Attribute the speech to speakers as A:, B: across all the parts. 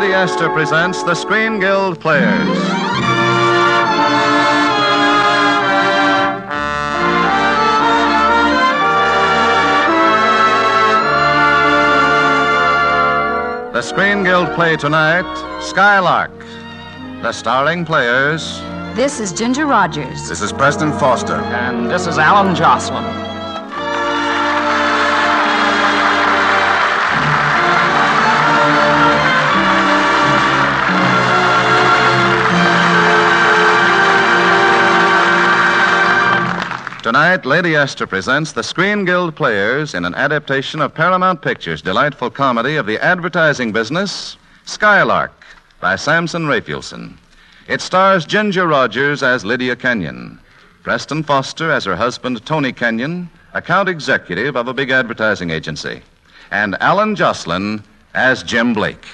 A: Lady Esther presents the Screen Guild Players. The Screen Guild play tonight Skylark. The starring players
B: This is Ginger Rogers.
A: This is Preston Foster.
C: And this is Allyn Joslyn.
A: Tonight, Lady Esther presents the Screen Guild Players in an adaptation of Paramount Pictures' delightful comedy of the advertising business, Skylark, by Samson Raphaelson. It stars Ginger Rogers as Lydia Kenyon, Preston Foster as her husband, Tony Kenyon, account executive of a big advertising agency, and Allyn Joslyn as Jim Blake.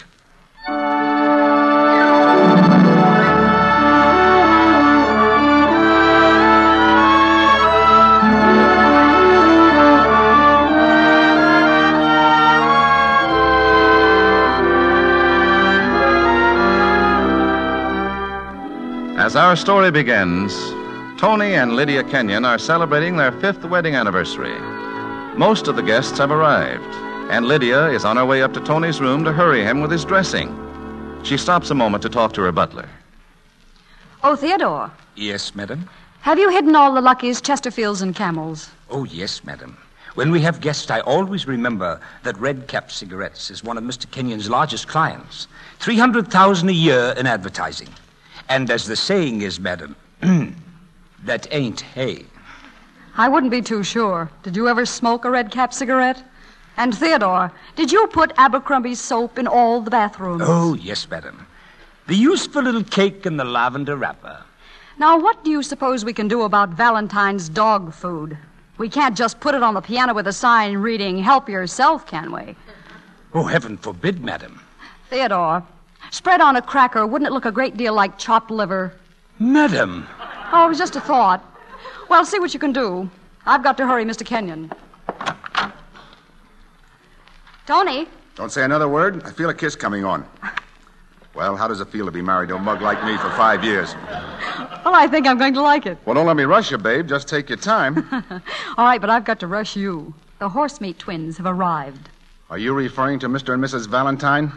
A: Our story begins, Tony and Lydia Kenyon are celebrating their fifth wedding anniversary. Most of the guests have arrived, and Lydia is on her way up to Tony's room to hurry him with his dressing. She stops a moment to talk to her butler.
B: Oh, Theodore,
D: Yes, madam.
B: have you hidden all the Luckies, Chesterfields, and Camels?
D: Oh, yes, madam. When we have guests, I always remember that Red Cap Cigarettes is one of Mr. Kenyon's largest clients. 300,000 a year in advertising. And as the saying is, madam, that ain't hay.
B: I wouldn't be too sure. Did you ever smoke a red cap cigarette? And Theodore, did you put Abercrombie's soap in all the bathrooms?
D: Oh, yes, madam. The useful little cake in the lavender wrapper.
B: Now, what do you suppose we can do about Valentine's dog food? We can't just put it on the piano with a sign reading, Help Yourself, can we?
D: Oh, heaven forbid, madam.
B: Theodore, spread on a cracker, wouldn't it look a great deal like chopped liver?
D: Madam.
B: Oh, it was just a thought. Well, see what you can do. I've got to hurry, Mr. Kenyon. Tony,
E: Don't say another word. I feel a kiss coming on. Well, how does it feel to be married to a mug like me for five years?
B: well, I think I'm going to like it.
E: Well, don't let me rush you, babe. Just take your time.
B: All right, but I've got to rush you. The horsemeat twins have arrived.
E: Are you referring to Mr. and Mrs. Valentine?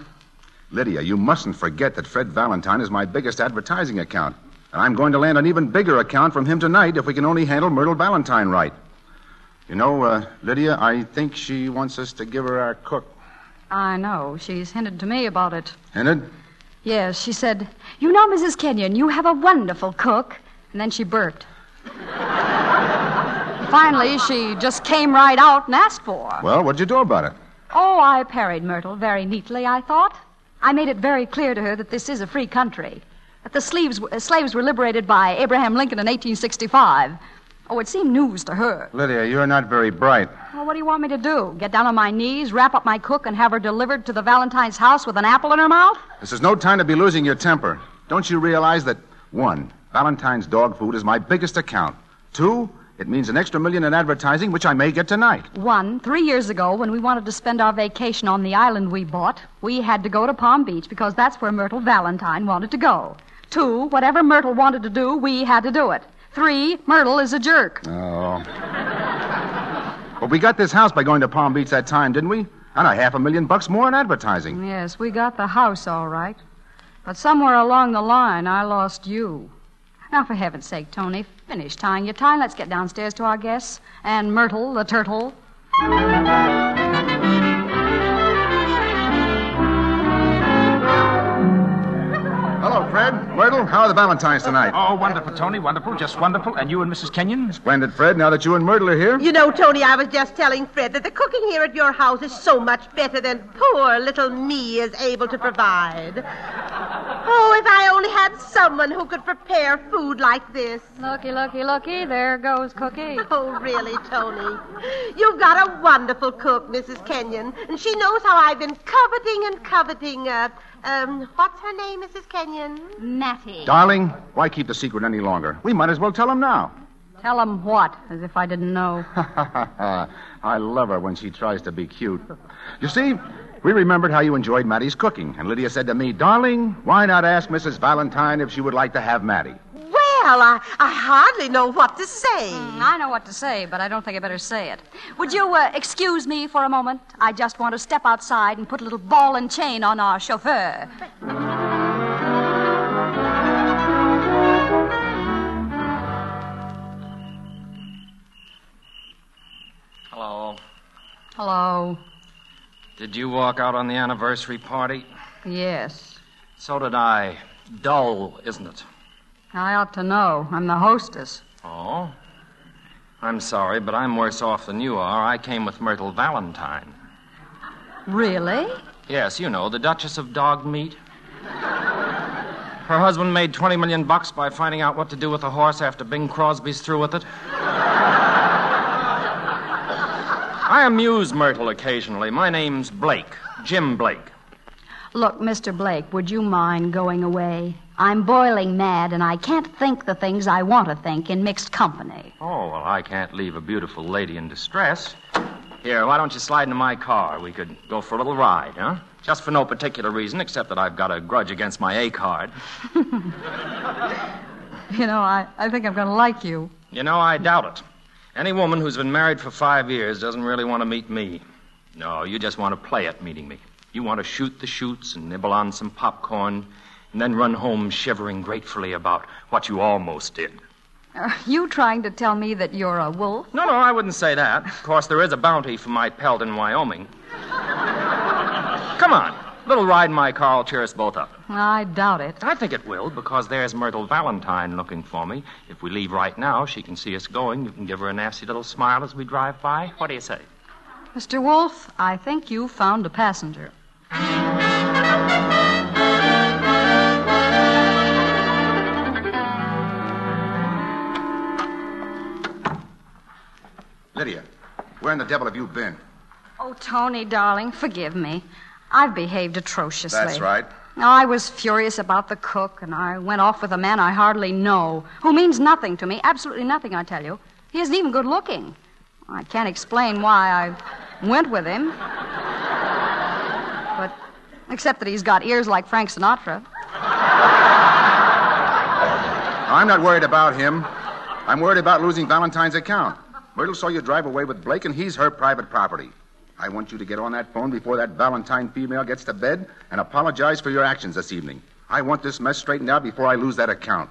E: Lydia, you mustn't forget that Fred Valentine is my biggest advertising account. And I'm going to land an even bigger account from him tonight if we can only handle Myrtle Valentine right. You know, uh, Lydia, I think she wants us to give her our cook.
B: I know. She's hinted to me about it.
E: Hinted?
B: Yes, she said, You know, Mrs. Kenyon, you have a wonderful cook. And then she burped. finally, she just came right out and asked for.
E: Well, what'd you do about it?
B: Oh, I parried Myrtle very neatly, I thought. I made it very clear to her that this is a free country, that the slaves, uh, slaves were liberated by Abraham Lincoln in 1865. Oh, it seemed news to her.
E: Lydia, you're not very bright.
B: Well, what do you want me to do? Get down on my knees, wrap up my cook, and have her delivered to the Valentine's house with an apple in her mouth?
E: This is no time to be losing your temper. Don't you realize that, one, Valentine's dog food is my biggest account. Two, it means an extra million in advertising, which I may get tonight.
B: One, three years ago, when we wanted to spend our vacation on the island we bought, we had to go to Palm Beach because that's where Myrtle Valentine wanted to go. Two, whatever Myrtle wanted to do, we had to do it. Three, Myrtle is a jerk.
E: Oh. but we got this house by going to Palm Beach that time, didn't we? And a half a million bucks more in advertising.
B: Yes, we got the house all right. But somewhere along the line, I lost you. Now, for heaven's sake, Tony, finish tying your tie. Let's get downstairs to our guests. And Myrtle, the turtle.
E: Fred. Myrtle, how are the Valentines tonight?
D: Oh, wonderful, Tony. Wonderful. Just wonderful. And you and Mrs. Kenyon?
E: Splendid, Fred. Now that you and Myrtle are here.
F: You know, Tony, I was just telling Fred that the cooking here at your house is so much better than poor little me is able to provide. Oh, if I only had someone who could prepare food like this.
B: Looky, looky, looky. There goes Cookie.
F: Oh, really, Tony? You've got a wonderful cook, Mrs. Kenyon, and she knows how I've been coveting and coveting, uh, um, what's her name, Mrs. Kenyon?
B: Mattie.
E: Darling, why keep the secret any longer? We might as well tell him now.
B: Tell him what? As if I didn't know.
E: I love her when she tries to be cute. You see, we remembered how you enjoyed Mattie's cooking, and Lydia said to me, Darling, why not ask Mrs. Valentine if she would like to have Mattie?
F: Well, I, I hardly know what to say.
B: Mm, I know what to say, but I don't think I better say it. Would you uh, excuse me for a moment? I just want to step outside and put a little ball and chain on our chauffeur.
C: Hello.
B: Hello.
C: Did you walk out on the anniversary party?
B: Yes.
C: So did I. Dull, isn't it?
B: I ought to know. I'm the hostess.
C: Oh? I'm sorry, but I'm worse off than you are. I came with Myrtle Valentine.
B: Really?
C: Yes, you know, the Duchess of Dog Meat. Her husband made 20 million bucks by finding out what to do with a horse after Bing Crosby's through with it. I amuse Myrtle occasionally. My name's Blake, Jim Blake.
B: Look, Mr. Blake, would you mind going away? I'm boiling mad, and I can't think the things I want to think in mixed company.
C: Oh, well, I can't leave a beautiful lady in distress. Here, why don't you slide into my car? We could go for a little ride, huh? Just for no particular reason, except that I've got a grudge against my A card.
B: You know, I, I think I'm going to like you.
C: You know, I doubt it. Any woman who's been married for five years doesn't really want to meet me. No, you just want to play at meeting me. You want to shoot the chutes and nibble on some popcorn, and then run home shivering gratefully about what you almost did.
B: Are you trying to tell me that you're a wolf?
C: No, no, I wouldn't say that. Of course, there is a bounty for my pelt in Wyoming. Come on. A little ride in my car will cheer us both up.
B: I doubt it.
C: I think it will, because there's Myrtle Valentine looking for me. If we leave right now, she can see us going. You can give her a nasty little smile as we drive by. What do you say?
B: Mr. Wolf, I think you found a passenger.
E: Where in the devil have you been?
B: Oh, Tony, darling, forgive me. I've behaved atrociously.
E: That's right.
B: I was furious about the cook, and I went off with a man I hardly know, who means nothing to me, absolutely nothing, I tell you. He isn't even good looking. I can't explain why I went with him. But, except that he's got ears like Frank Sinatra.
E: I'm not worried about him. I'm worried about losing Valentine's account. Myrtle saw you drive away with Blake, and he's her private property. I want you to get on that phone before that Valentine female gets to bed and apologize for your actions this evening. I want this mess straightened out before I lose that account.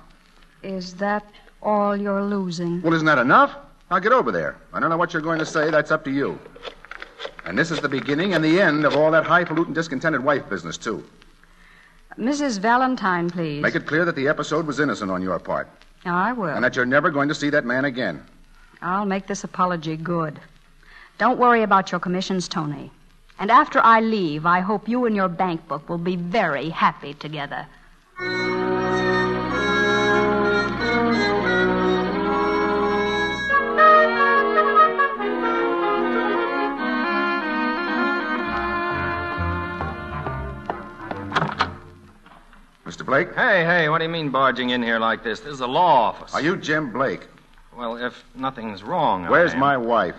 B: Is that all you're losing?
E: Well, isn't that enough? I'll get over there. I don't know what you're going to say. That's up to you. And this is the beginning and the end of all that highfalutin discontented wife business, too.
B: Mrs. Valentine, please.
E: Make it clear that the episode was innocent on your part
B: I will.
E: and that you're never going to see that man again.
B: I'll make this apology good. Don't worry about your commissions, Tony. And after I leave, I hope you and your bank book will be very happy together.
E: Mr. Blake?
C: Hey, hey, what do you mean barging in here like this? This is a law office.
E: Are you Jim Blake?
C: Well, if nothing's wrong. I
E: Where's
C: am.
E: my wife?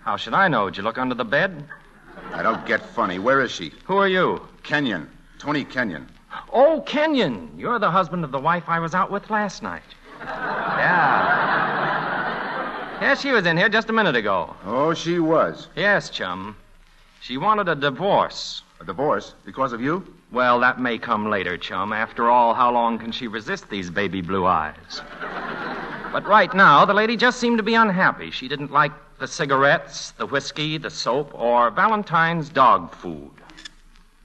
C: How should I know? Did you look under the bed?
E: I don't get funny. Where is she?
C: Who are you?
E: Kenyon. Tony Kenyon.
C: Oh, Kenyon. You're the husband of the wife I was out with last night. Yeah. Yes, she was in here just a minute ago.
E: Oh, she was.
C: Yes, chum. She wanted a divorce.
E: A divorce? Because of you?
C: Well, that may come later, chum. After all, how long can she resist these baby blue eyes? But right now, the lady just seemed to be unhappy. She didn't like the cigarettes, the whiskey, the soap, or Valentine's dog food.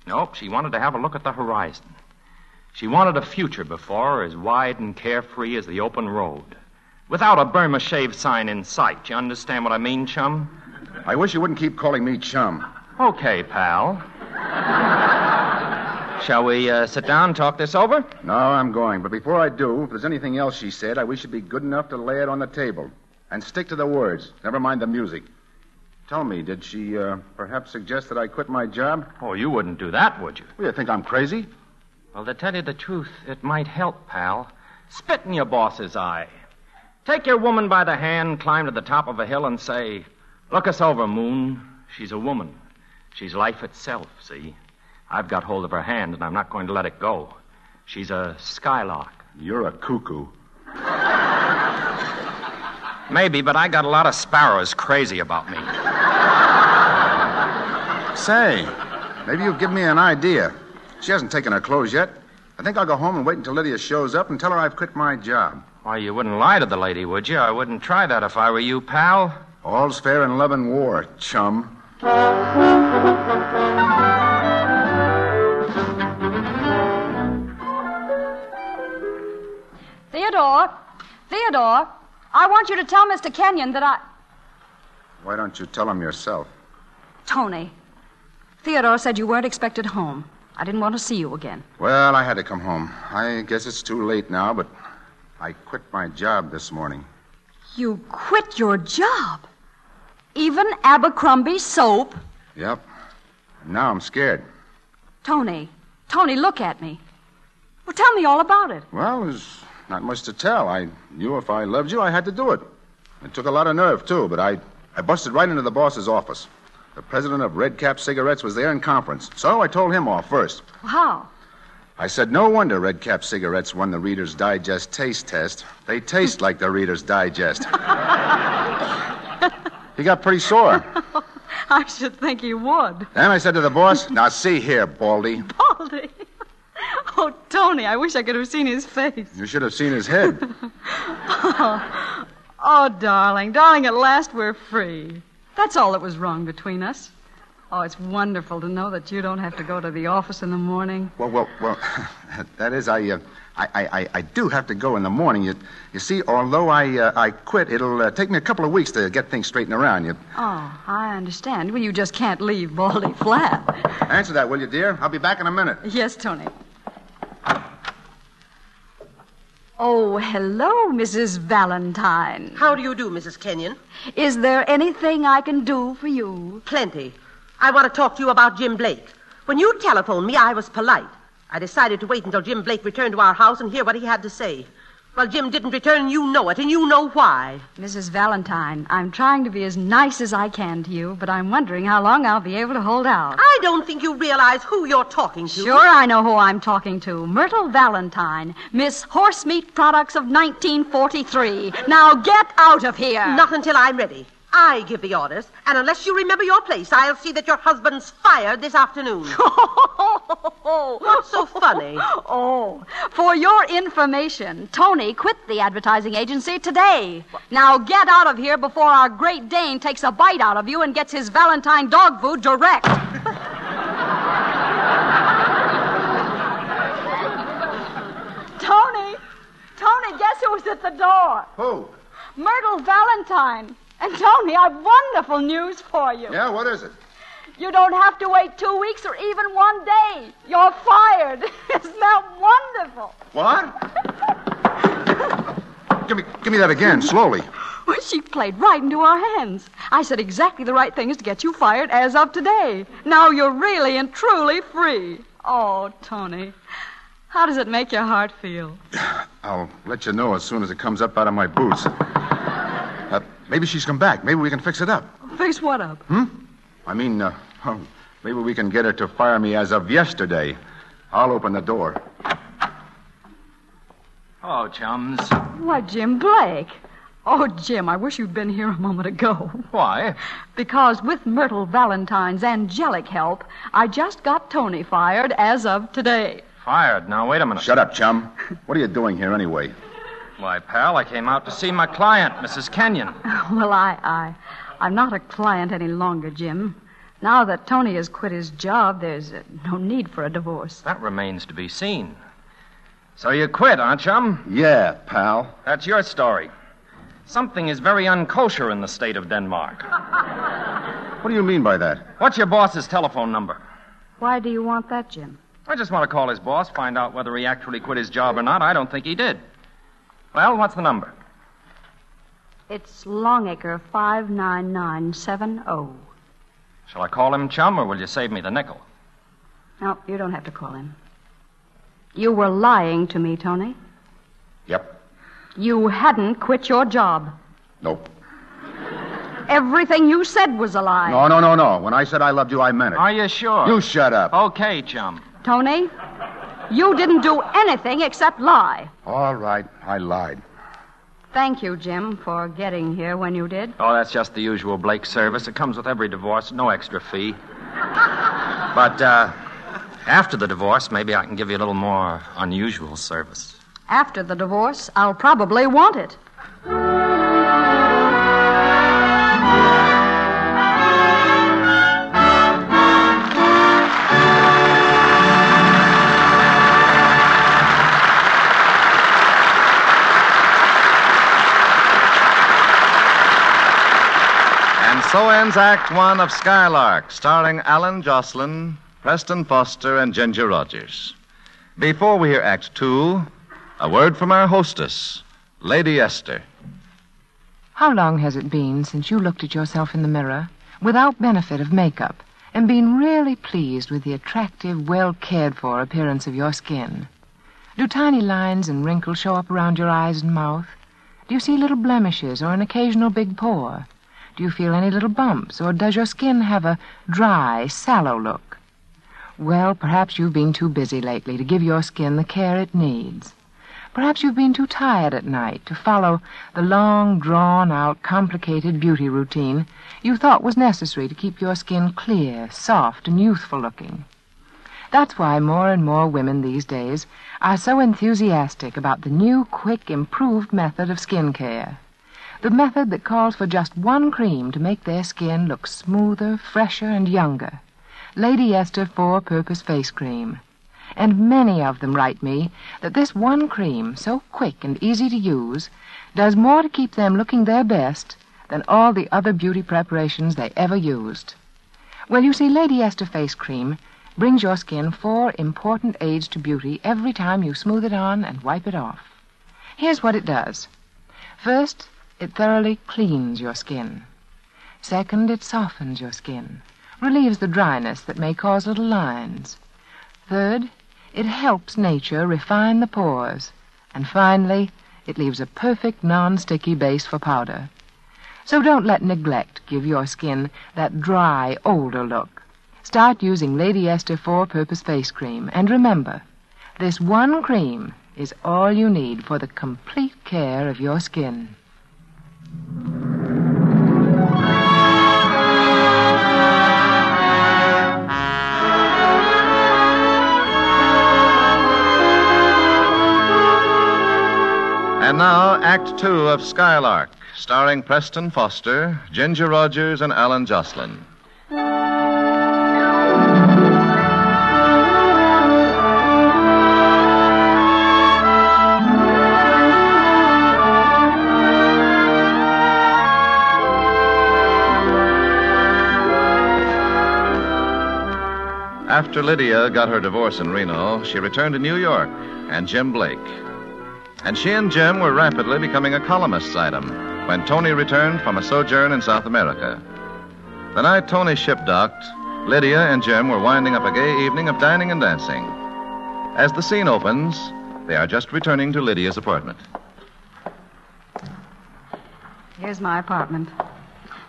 C: Nope, she wanted to have a look at the horizon. She wanted a future before her as wide and carefree as the open road. Without a Burma shave sign in sight. You understand what I mean, chum?
E: I wish you wouldn't keep calling me chum.
C: Okay, pal. Shall we uh, sit down and talk this over?
E: No, I'm going. But before I do, if there's anything else she said, I wish you'd be good enough to lay it on the table. And stick to the words. Never mind the music. Tell me, did she uh, perhaps suggest that I quit my job?
C: Oh, you wouldn't do that, would you?
E: Well, you think I'm crazy?
C: Well, to tell you the truth, it might help, pal. Spit in your boss's eye. Take your woman by the hand, climb to the top of a hill, and say, Look us over, Moon. She's a woman. She's life itself, see? I've got hold of her hand, and I'm not going to let it go. She's a skylark.
E: You're a cuckoo.
C: Maybe, but I got a lot of sparrows crazy about me.
E: Say, maybe you'll give me an idea. She hasn't taken her clothes yet. I think I'll go home and wait until Lydia shows up and tell her I've quit my job.
C: Why, you wouldn't lie to the lady, would you? I wouldn't try that if I were you, pal.
E: All's fair in love and war, chum.
B: Theodore, Theodore, I want you to tell Mr. Kenyon that I.
E: Why don't you tell him yourself?
B: Tony, Theodore said you weren't expected home. I didn't want to see you again.
E: Well, I had to come home. I guess it's too late now, but I quit my job this morning.
B: You quit your job? Even Abercrombie soap?
E: Yep. Now I'm scared.
B: Tony, Tony, look at me. Well, tell me all about it.
E: Well, there's not much to tell. I knew if I loved you, I had to do it. It took a lot of nerve, too, but I, I busted right into the boss's office. The president of Red Cap Cigarettes was there in conference, so I told him off first.
B: How?
E: I said, no wonder Red Cap Cigarettes won the Reader's Digest taste test. They taste like the Reader's Digest. he got pretty sore.
B: I should think he would.
E: Then I said to the boss, now see here, Baldy.
B: Baldy. Oh, Tony, I wish I could have seen his face.
E: You should have seen his head.
B: Oh, oh, darling, darling, at last we're free. That's all that was wrong between us. Oh, it's wonderful to know that you don't have to go to the office in the morning.
E: Well, well, well, that is, I, uh, I, I, I, I do have to go in the morning. You, you see, although I, uh, I quit, it'll uh, take me a couple of weeks to get things straightened around. You
B: Oh, I understand. Well, you just can't leave Baldy flat.
E: answer that, will you, dear? I'll be back in a minute.
B: Yes, Tony. Oh, hello, Mrs. Valentine.
F: How do you do, Mrs. Kenyon?
B: Is there anything I can do for you?
F: Plenty. I want to talk to you about Jim Blake. When you telephoned me, I was polite. I decided to wait until Jim Blake returned to our house and hear what he had to say. Well, Jim didn't return, and you know it, and you know why.
B: Mrs. Valentine, I'm trying to be as nice as I can to you, but I'm wondering how long I'll be able to hold out.
F: I don't think you realize who you're talking to.
B: Sure, I know who I'm talking to. Myrtle Valentine, Miss Horsemeat Products of 1943. Now get out of here.
F: Not until I'm ready. I give the orders, and unless you remember your place, I'll see that your husband's fired this afternoon. What's so funny?
B: Oh, for your information, Tony quit the advertising agency today. Now get out of here before our Great Dane takes a bite out of you and gets his Valentine dog food direct. Tony, Tony, guess who's at the door?
E: Who?
B: Myrtle Valentine. And Tony, I've wonderful news for you.
E: Yeah, what is it?
B: You don't have to wait two weeks or even one day. You're fired. Isn't that wonderful?
E: What? give me, give me that again, slowly.
B: Well, she played right into our hands. I said exactly the right things to get you fired as of today. Now you're really and truly free. Oh, Tony, how does it make your heart feel?
E: I'll let you know as soon as it comes up out of my boots. Uh, maybe she's come back. Maybe we can fix it up.
B: Fix what up?
E: Hmm? I mean, uh, oh, maybe we can get her to fire me as of yesterday. I'll open the door.
C: Hello, chums.
B: Why, Jim Blake. Oh, Jim, I wish you'd been here a moment ago.
C: Why?
B: Because with Myrtle Valentine's angelic help, I just got Tony fired as of today.
C: Fired. Now, wait a minute.
E: Shut up, chum. What are you doing here anyway?
C: Why, pal, I came out to see my client, Mrs. Kenyon.
B: Well, I, I, I'm not a client any longer, Jim. Now that Tony has quit his job, there's uh, no need for a divorce.
C: That remains to be seen. So you quit, huh, chum?
E: Yeah, pal.
C: That's your story. Something is very unkosher in the state of Denmark.
E: What do you mean by that?
C: What's your boss's telephone number?
B: Why do you want that, Jim?
C: I just want to call his boss, find out whether he actually quit his job or not. I don't think he did. Well, what's the number?
B: It's Longacre 59970.
C: Shall I call him, chum, or will you save me the nickel?
B: No, you don't have to call him. You were lying to me, Tony.
E: Yep.
B: You hadn't quit your job.
E: Nope.
B: Everything you said was a lie.
E: No, no, no, no. When I said I loved you, I meant it.
C: Are you sure?
E: You shut up.
C: Okay, chum.
B: Tony, you didn't do anything except lie.
E: All right, I lied.
B: Thank you, Jim, for getting here when you did.
C: Oh, that's just the usual Blake service. It comes with every divorce, no extra fee. but uh, after the divorce, maybe I can give you a little more unusual service.
B: After the divorce, I'll probably want it.
A: So ends Act One of Skylark, starring Allyn Joslyn, Preston Foster, and Ginger Rogers. Before we hear Act Two, a word from our hostess, Lady Esther.
G: How long has it been since you looked at yourself in the mirror without benefit of makeup and been really pleased with the attractive, well cared for appearance of your skin? Do tiny lines and wrinkles show up around your eyes and mouth? Do you see little blemishes or an occasional big pore? Do you feel any little bumps, or does your skin have a dry, sallow look? Well, perhaps you've been too busy lately to give your skin the care it needs. Perhaps you've been too tired at night to follow the long, drawn out, complicated beauty routine you thought was necessary to keep your skin clear, soft, and youthful looking. That's why more and more women these days are so enthusiastic about the new, quick, improved method of skin care. The method that calls for just one cream to make their skin look smoother, fresher, and younger. Lady Esther Four Purpose Face Cream. And many of them write me that this one cream, so quick and easy to use, does more to keep them looking their best than all the other beauty preparations they ever used. Well, you see, Lady Esther Face Cream brings your skin four important aids to beauty every time you smooth it on and wipe it off. Here's what it does. First, it thoroughly cleans your skin. Second, it softens your skin, relieves the dryness that may cause little lines. Third, it helps nature refine the pores. And finally, it leaves a perfect non-sticky base for powder. So don't let neglect give your skin that dry, older look. Start using Lady Esther Four-Purpose Face Cream. And remember, this one cream is all you need for the complete care of your skin.
A: And now, Act Two of Skylark, starring Preston Foster, Ginger Rogers, and Allyn Joslyn. After Lydia got her divorce in Reno, she returned to New York and Jim Blake. And she and Jim were rapidly becoming a columnist's item when Tony returned from a sojourn in South America. The night Tony ship docked, Lydia and Jim were winding up a gay evening of dining and dancing. As the scene opens, they are just returning to Lydia's apartment.
B: Here's my apartment.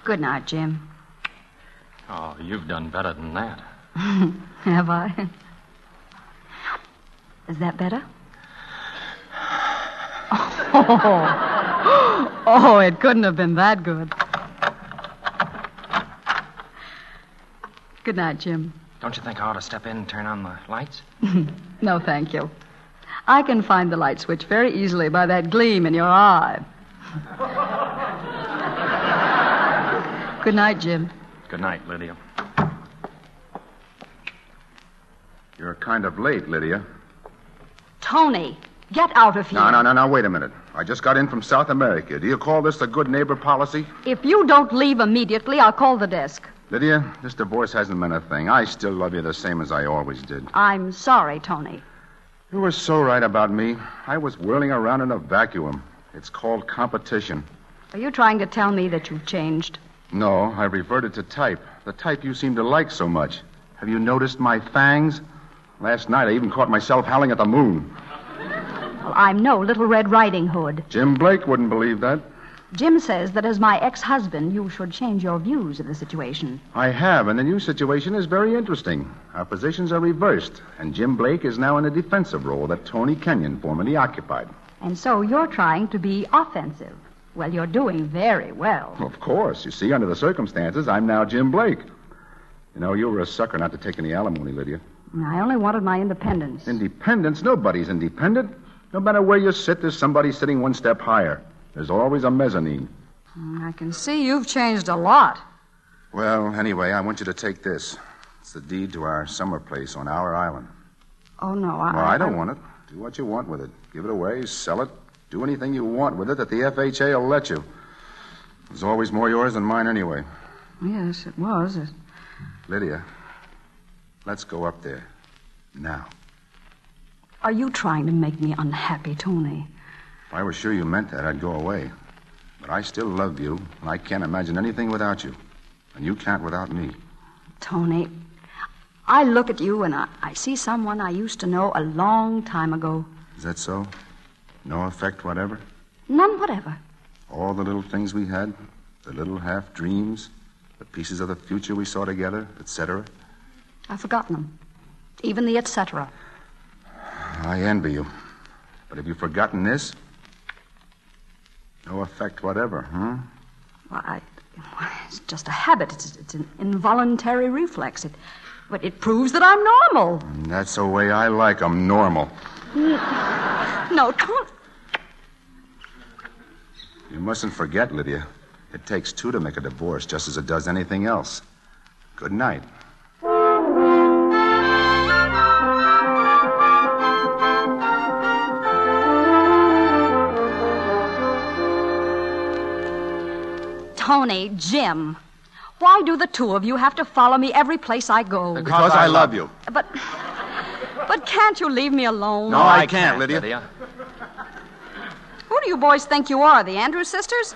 B: Good night, Jim.
C: Oh, you've done better than that.
B: Have I? Is that better? Oh. oh, it couldn't have been that good. Good night, Jim.
C: Don't you think I ought to step in and turn on the lights?
B: No, thank you. I can find the light switch very easily by that gleam in your eye. Good night, Jim.
C: Good night, Lydia.
E: Kind of late, Lydia.
B: Tony, get out of here.
E: No, no, no, no, wait a minute. I just got in from South America. Do you call this the good neighbor policy?
B: If you don't leave immediately, I'll call the desk.
E: Lydia, this divorce hasn't meant a thing. I still love you the same as I always did.
B: I'm sorry, Tony.
E: You were so right about me. I was whirling around in a vacuum. It's called competition.
B: Are you trying to tell me that you've changed?
E: No, I reverted to type. The type you seem to like so much. Have you noticed my fangs? Last night I even caught myself howling at the moon.
B: Well, I'm no Little Red Riding Hood.
E: Jim Blake wouldn't believe that.
B: Jim says that as my ex husband, you should change your views of the situation.
E: I have, and the new situation is very interesting. Our positions are reversed, and Jim Blake is now in a defensive role that Tony Kenyon formerly occupied.
B: And so you're trying to be offensive. Well, you're doing very well.
E: Of course. You see, under the circumstances, I'm now Jim Blake. You know, you were a sucker not to take any alimony, Lydia.
B: I only wanted my independence.
E: Independence? Nobody's independent. No matter where you sit, there's somebody sitting one step higher. There's always a mezzanine.
B: Mm, I can see you've changed a lot.
E: Well, anyway, I want you to take this. It's the deed to our summer place on our island.
B: Oh, no, I.
E: Well, I don't want it. Do what you want with it. Give it away, sell it, do anything you want with it that the FHA will let you. There's always more yours than mine anyway.
B: Yes, it was. It-
E: Lydia, let's go up there. Now.
B: Are you trying to make me unhappy, Tony?
E: If I was sure you meant that, I'd go away. But I still love you, and I can't imagine anything without you. And you can't without me.
B: Tony, I look at you and I, I see someone I used to know a long time ago.
E: Is that so? No effect whatever?
B: None whatever.
E: All the little things we had, the little half dreams, the pieces of the future we saw together, etc.
B: I've forgotten them. Even the et cetera.
E: I envy you. But have you forgotten this? No effect whatever, huh?
B: Well, I, it's just a habit. It's, it's an involuntary reflex. It, but it proves that I'm normal.
E: And that's the way I like 'em, normal.
B: No, don't.
E: You mustn't forget, Lydia. It takes two to make a divorce, just as it does anything else. Good night.
B: Tony, Jim. Why do the two of you have to follow me every place I go?
E: Because I love you.
B: But, but can't you leave me alone?
E: No, I can't, Lydia.
B: Who do you boys think you are, the Andrews sisters?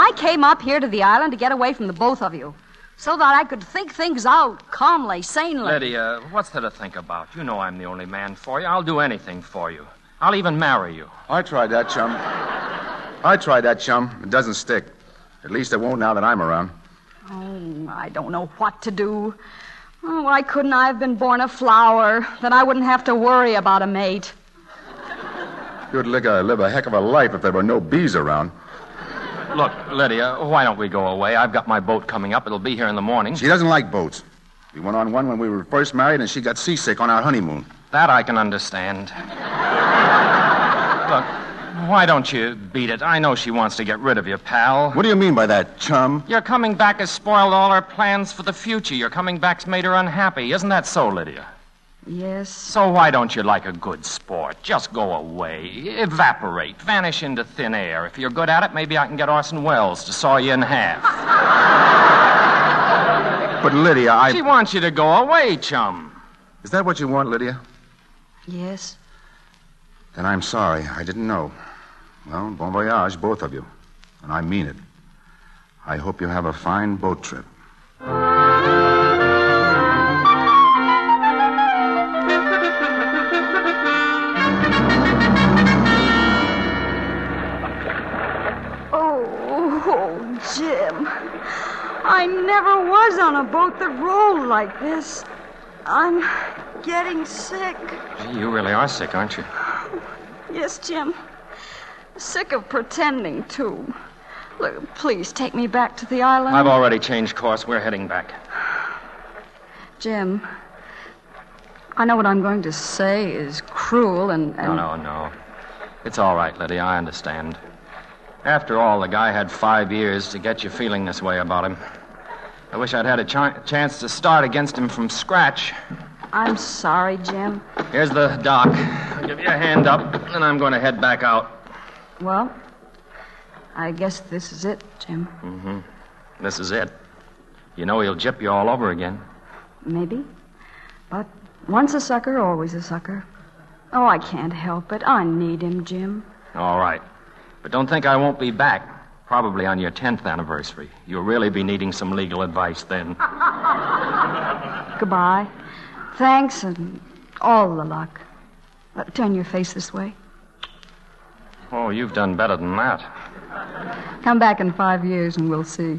B: I came up here to the island to get away from the both of you, so that I could think things out calmly, sanely.
C: Lydia, what's there to think about? You know I'm the only man for you. I'll do anything for you. I'll even marry you.
E: I tried that, chum. I tried that, chum. It doesn't stick. At least it won't now that I'm around.
B: Oh, I don't know what to do. Oh, why couldn't I have been born a flower? Then I wouldn't have to worry about a mate.
E: You'd live a, live a heck of a life if there were no bees around.
C: Look, Lydia, why don't we go away? I've got my boat coming up. It'll be here in the morning.
E: She doesn't like boats. We went on one when we were first married, and she got seasick on our honeymoon.
C: That I can understand. Look, why don't you beat it? I know she wants to get rid of you, pal.
E: What do you mean by that, chum?
C: Your coming back has spoiled all her plans for the future. Your coming back's made her unhappy. Isn't that so, Lydia?
B: Yes.
C: So why don't you like a good sport? Just go away, evaporate, vanish into thin air. If you're good at it, maybe I can get Orson Welles to saw you in half.
E: But, Lydia, I.
C: She wants you to go away, chum.
E: Is that what you want, Lydia?
B: Yes.
E: Then I'm sorry. I didn't know. Well, bon voyage, both of you. And I mean it. I hope you have a fine boat trip.
B: Oh, oh, Jim. I never was on a boat that rolled like this. I'm getting sick.
C: Gee, you really are sick, aren't you?
B: Yes, Jim. Sick of pretending, too. Look, please take me back to the island.
C: I've already changed course. We're heading back.
B: Jim, I know what I'm going to say is cruel and. and...
C: No, no, no. It's all right, Lydia. I understand. After all, the guy had five years to get you feeling this way about him. I wish I'd had a ch- chance to start against him from scratch.
B: I'm sorry, Jim.
C: Here's the dock. I'll give you a hand up, and I'm going to head back out.
B: Well, I guess this is it, Jim.
C: Mm-hmm. This is it. You know he'll jip you all over again.
B: Maybe. But once a sucker, always a sucker. Oh, I can't help it. I need him, Jim.
C: All right. But don't think I won't be back. Probably on your 10th anniversary. You'll really be needing some legal advice then.
B: Goodbye. Thanks and all the luck. Uh, turn your face this way.
C: Oh, you've done better than that.
B: Come back in five years and we'll see.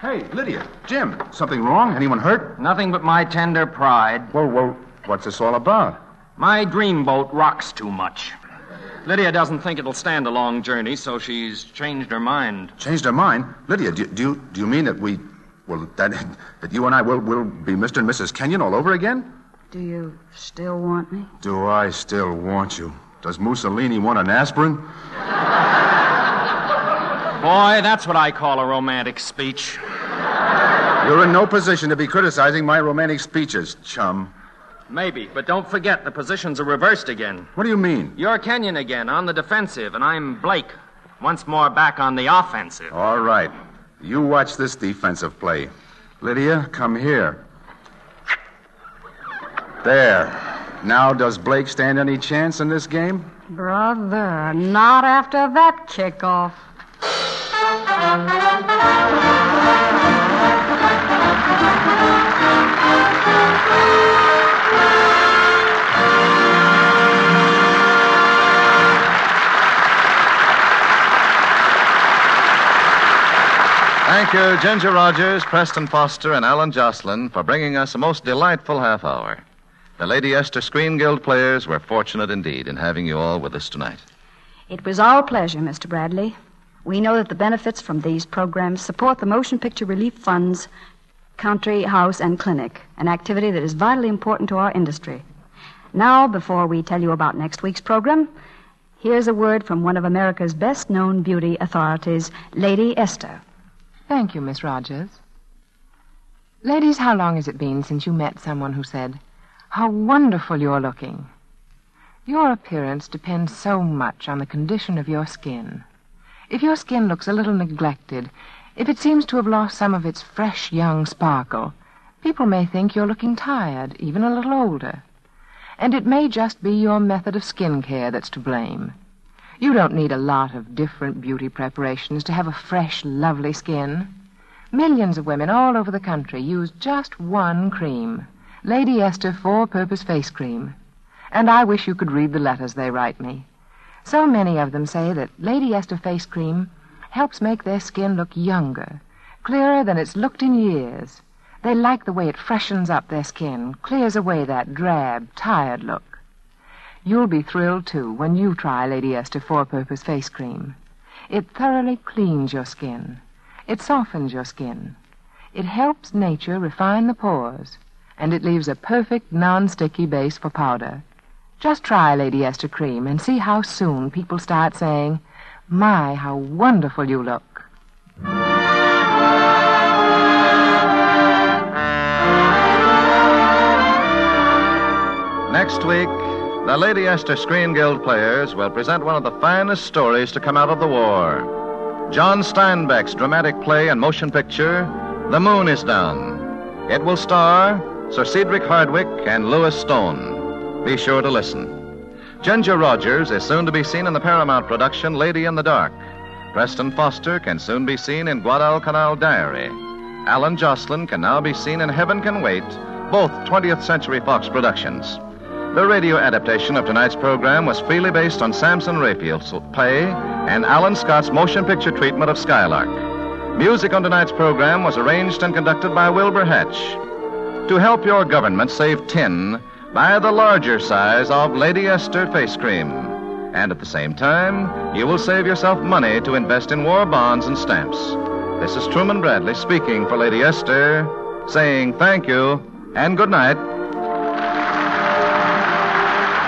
E: Hey, Lydia, Jim, something wrong? Anyone hurt?
C: Nothing but my tender pride.
E: Well, well, what's this all about?
C: My dreamboat rocks too much. Lydia doesn't think it'll stand a long journey, so she's changed her mind.
E: Changed her mind? Lydia, do, do, you, do you mean that we. Well, that, that you and I will, will be Mr. and Mrs. Kenyon all over again?
B: Do you still want me?
E: Do I still want you? Does Mussolini want an aspirin?
C: Boy, that's what I call a romantic speech.
E: You're in no position to be criticizing my romantic speeches, chum.
C: Maybe, but don't forget the positions are reversed again.
E: What do you mean?
C: You're Kenyon again on the defensive, and I'm Blake. Once more back on the offensive.
E: All right. You watch this defensive play. Lydia, come here. There. Now, does Blake stand any chance in this game?
B: Brother, not after that kickoff.
A: Thank you, Ginger Rogers, Preston Foster, and Allyn Joslyn, for bringing us a most delightful half hour. The Lady Esther Screen Guild players were fortunate indeed in having you all with us tonight.
B: It was our pleasure, Mr. Bradley. We know that the benefits from these programs support the Motion Picture Relief Fund's Country House and Clinic, an activity that is vitally important to our industry. Now, before we tell you about next week's program, here's a word from one of America's best known beauty authorities, Lady Esther.
G: Thank you, Miss Rogers. Ladies, how long has it been since you met someone who said, How wonderful you're looking? Your appearance depends so much on the condition of your skin. If your skin looks a little neglected, if it seems to have lost some of its fresh young sparkle, people may think you're looking tired, even a little older. And it may just be your method of skin care that's to blame. You don't need a lot of different beauty preparations to have a fresh, lovely skin. Millions of women all over the country use just one cream Lady Esther Four Purpose Face Cream. And I wish you could read the letters they write me. So many of them say that Lady Esther Face Cream helps make their skin look younger, clearer than it's looked in years. They like the way it freshens up their skin, clears away that drab, tired look. You'll be thrilled, too, when you try Lady Esther Four-Purpose Face Cream. It thoroughly cleans your skin. It softens your skin. It helps nature refine the pores. And it leaves a perfect non-sticky base for powder. Just try Lady Esther Cream and see how soon people start saying, My, how wonderful you look.
A: Next week, the Lady Esther Screen Guild players will present one of the finest stories to come out of the war. John Steinbeck's dramatic play and motion picture, The Moon is Down. It will star Sir Cedric Hardwicke and Lewis Stone. Be sure to listen. Ginger Rogers is soon to be seen in the Paramount production Lady in the Dark. Preston Foster can soon be seen in Guadalcanal Diary. Allyn Joslyn can now be seen in Heaven Can Wait, both 20th Century Fox productions. The radio adaptation of tonight's program was freely based on Samson Raphaelson's play and Allan Scott's motion picture treatment of Skylark. Music on tonight's program was arranged and conducted by Wilbur Hatch. To help your government save tin, buy the larger size of Lady Esther face cream. And at the same time, you will save yourself money to invest in war bonds and stamps. This is Truman Bradley speaking for Lady Esther, saying thank you and good night.